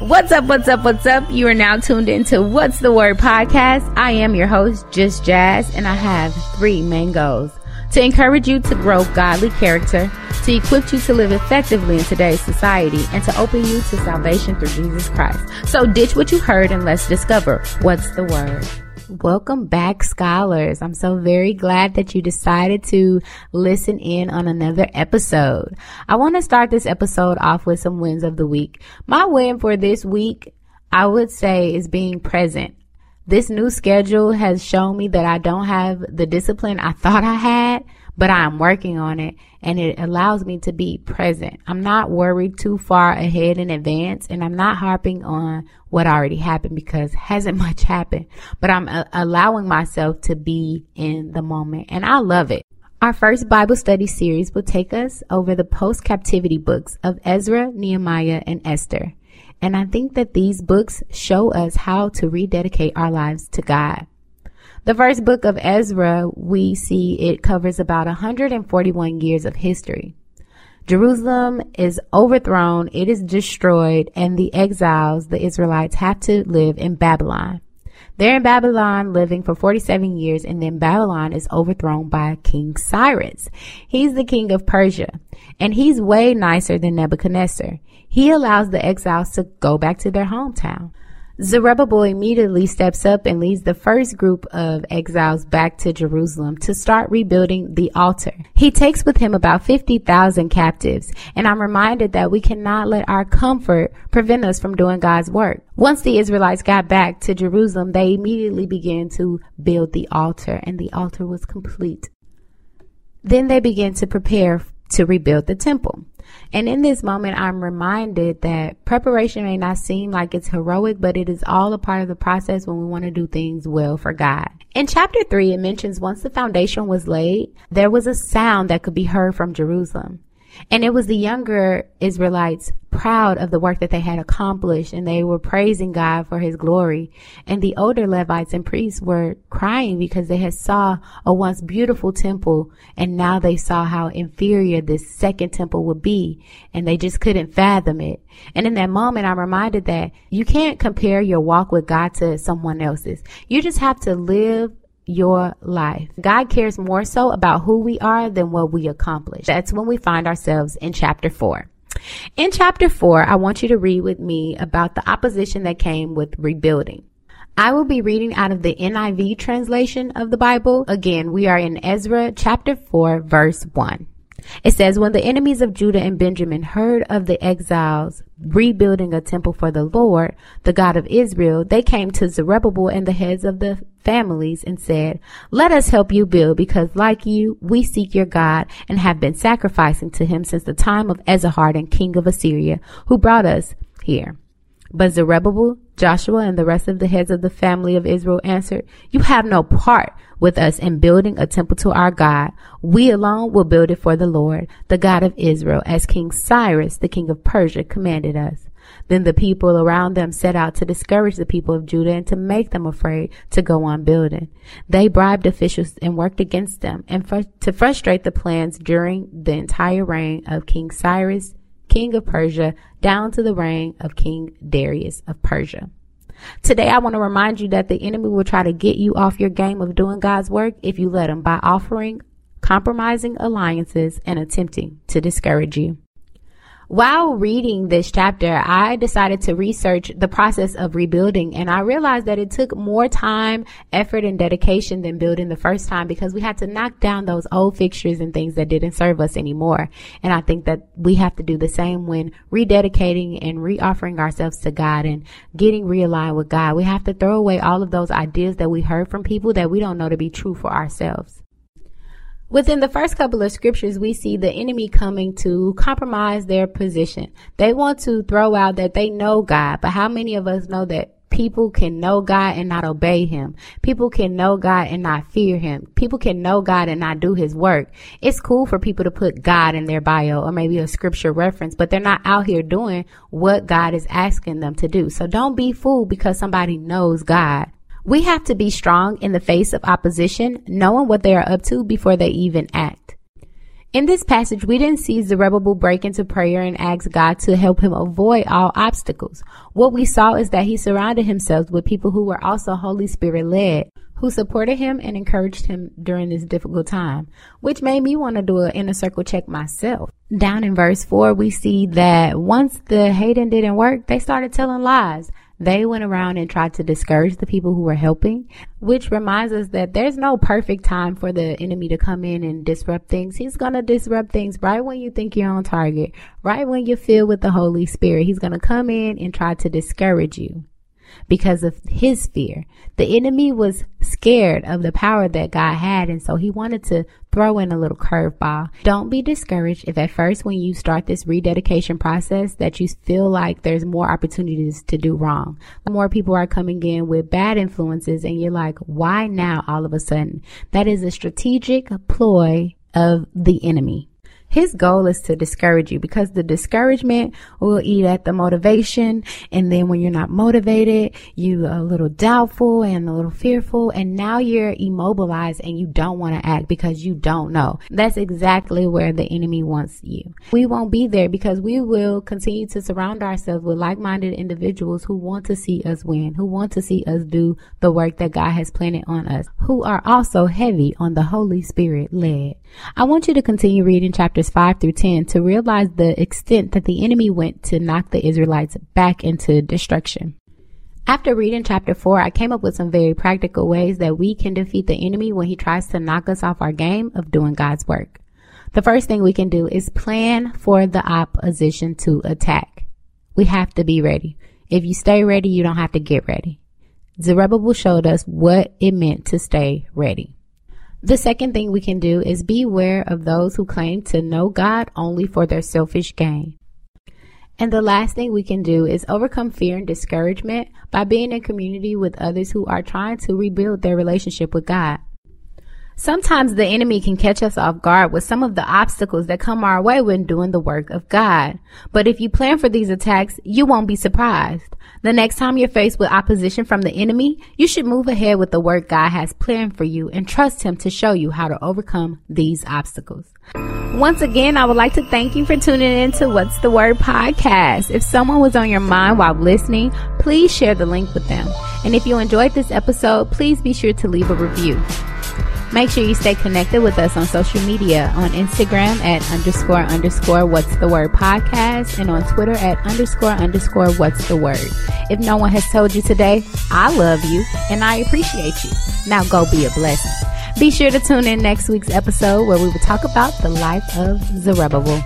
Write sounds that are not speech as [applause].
What's up, what's up, what's up? You are now tuned into What's the Word podcast. I am your host, Just Jazz, and I have three main goals. To encourage you to grow godly character, to equip you to live effectively in today's society, and to open you to salvation through Jesus Christ. So ditch what you heard and let's discover what's the Word. Welcome back, scholars. I'm so very glad that you decided to listen in on another episode. I want to start this episode off with some wins of the week. My win for this week, I would say, is being present. This new schedule has shown me that I don't have the discipline I [laughs] thought I had but I'm working on it and it allows me to be present. I'm not worried too far ahead in advance and I'm not harping on what already happened because hasn't [laughs] much happened, but I'm uh, allowing myself to be in the moment and I love it. Our first Bible study series will take us over the post captivity books of Ezra, Nehemiah, and Esther. And I think that these books show us how to rededicate our lives to God. The first book of Ezra, we see it covers about 141 years of history. Jerusalem is overthrown, it is destroyed, and the exiles, the Israelites, have to live in Babylon. They're in Babylon living for 47 years, and then Babylon is overthrown by King Cyrus. He's the king of Persia, and he's way nicer than Nebuchadnezzar. He allows the exiles to go back to their hometown. Zerubbabel immediately steps up and leads the first group of exiles back to Jerusalem to start rebuilding the altar. He takes with him about 50,000 captives, and I'm reminded that we cannot let our comfort prevent us from doing God's work. Once the Israelites got back to Jerusalem, they immediately began to build the altar, and the altar was complete. Then they began to prepare to rebuild the temple. And in this moment, I'm reminded that preparation may not seem like it's heroic, but it is all a part of the process when we want to do things well for God. In chapter three, it mentions once the foundation was laid, there was a sound that could be heard from Jerusalem. And it was the younger Israelites proud of the work that they had accomplished and they were praising God for his glory. And the older Levites and priests were crying because they had saw a once beautiful temple and now they saw how inferior this second temple would be and they just couldn't fathom it. And in that moment, I'm reminded that you can't compare your walk with God to someone else's. You just have to live your life. God cares more so about who we are than what we accomplish. That's when we find ourselves in chapter four. In chapter four, I want you to read with me about the opposition that came with rebuilding. I will be reading out of the NIV translation of the Bible. Again, we are in Ezra chapter 4 verse 1. It says, when the enemies of Judah and Benjamin heard of the exiles rebuilding a temple for the Lord, the God of Israel, they came to Zerubbabel and the heads of the families and said, let us help you build because like you, we seek your God and have been sacrificing to him since the time of Esarhaddon, king of Assyria, who brought us here. But Zerubbabel, Joshua, and the rest of the heads of the family of Israel answered, You have no part with us in building a temple to our God. We alone will build it for the Lord, the God of Israel, as King Cyrus, the king of Persia, commanded us. Then the people around them set out to discourage the people of Judah and to make them afraid to go on building. They bribed officials and worked against them and fr- to frustrate the plans during the entire reign of King Cyrus, king of Persia, down to the reign of King Darius of Persia. Today, I want to remind you that the enemy will try to get you off your game of doing God's work if you let him by offering compromising alliances and attempting to discourage you. While reading this chapter, I decided to research the process of rebuilding and I realized that it took more time, effort, and dedication than building the first time because we had to knock down those old fixtures and things that didn't serve us anymore. And I think that we have to do the same when rededicating and reoffering ourselves to God and getting realigned with God. We have to throw away all of those ideas that we heard from people that we don't know to be true for ourselves. Within the first couple of scriptures, we see the enemy coming to compromise their position. They want to throw out that they know God, but how many of us know that people can know God and not obey him? People can know God and not fear him. People can know God and not do his work. It's cool for people to put God in their bio or maybe a scripture reference, but they're not out here doing what God is asking them to do. So don't be fooled because somebody knows God. We have to be strong in the face of opposition, knowing what they are up to before they even act. In this passage, we didn't see Zerubbabel break into prayer and ask God to help him avoid all obstacles. What we saw is that he surrounded himself with people who were also Holy Spirit led, who supported him and encouraged him during this difficult time, which made me want to do an inner circle check myself. Down in verse 4, we see that once the hating didn't work, they started telling lies. They went around and tried to discourage the people who were helping, which reminds us that there's no perfect time for the enemy to come in and disrupt things. He's going to disrupt things right when you think you're on target, right when you're filled with the Holy Spirit. He's going to come in and try to discourage you because of his fear. The enemy was scared of the power that God had, and so he wanted to throw in a little curveball. Don't be discouraged if at first when you start this rededication process that you feel like there's more opportunities to do wrong. More people are coming in with bad influences and you're like, why now all of a sudden? That is a strategic ploy of the enemy. His goal is to discourage you because the discouragement will eat at the motivation. And then when you're not motivated, you are a little doubtful and a little fearful. And now you're immobilized and you don't want to act because you don't know. That's exactly where the enemy wants you. We won't be there because we will continue to surround ourselves with like-minded individuals who want to see us win, who want to see us do the work that God has planted on us, who are also heavy on the Holy Spirit led. I want you to continue reading chapters 5 through 10 to realize the extent that the enemy went to knock the Israelites back into destruction. After reading chapter 4, I came up with some very practical ways that we can defeat the enemy when he tries to knock us off our game of doing God's work. The first thing we can do is plan for the opposition to attack. We have to be ready. If you stay ready, you don't have to get ready. Zerubbabel showed us what it meant to stay ready. The second thing we can do is beware of those who claim to know God only for their selfish gain. And the last thing we can do is overcome fear and discouragement by being in community with others who are trying to rebuild their relationship with God. Sometimes the enemy can catch us off guard with some of the obstacles that come our way when doing the work of God. But if you plan for these attacks, you won't be surprised. The next time you're faced with opposition from the enemy, you should move ahead with the work God has planned for you and trust Him to show you how to overcome these obstacles. Once again, I would like to thank you for tuning in to What's the Word podcast. If someone was on your mind while listening, please share the link with them. And if you enjoyed this episode, please be sure to leave a review. Make sure you stay connected with us on social media on Instagram at underscore underscore what's the word podcast and on Twitter at underscore underscore what's the word. If no one has told you today, I love you and I appreciate you. Now go be a blessing. Be sure to tune in next week's episode where we will talk about the life of Zerubbabel.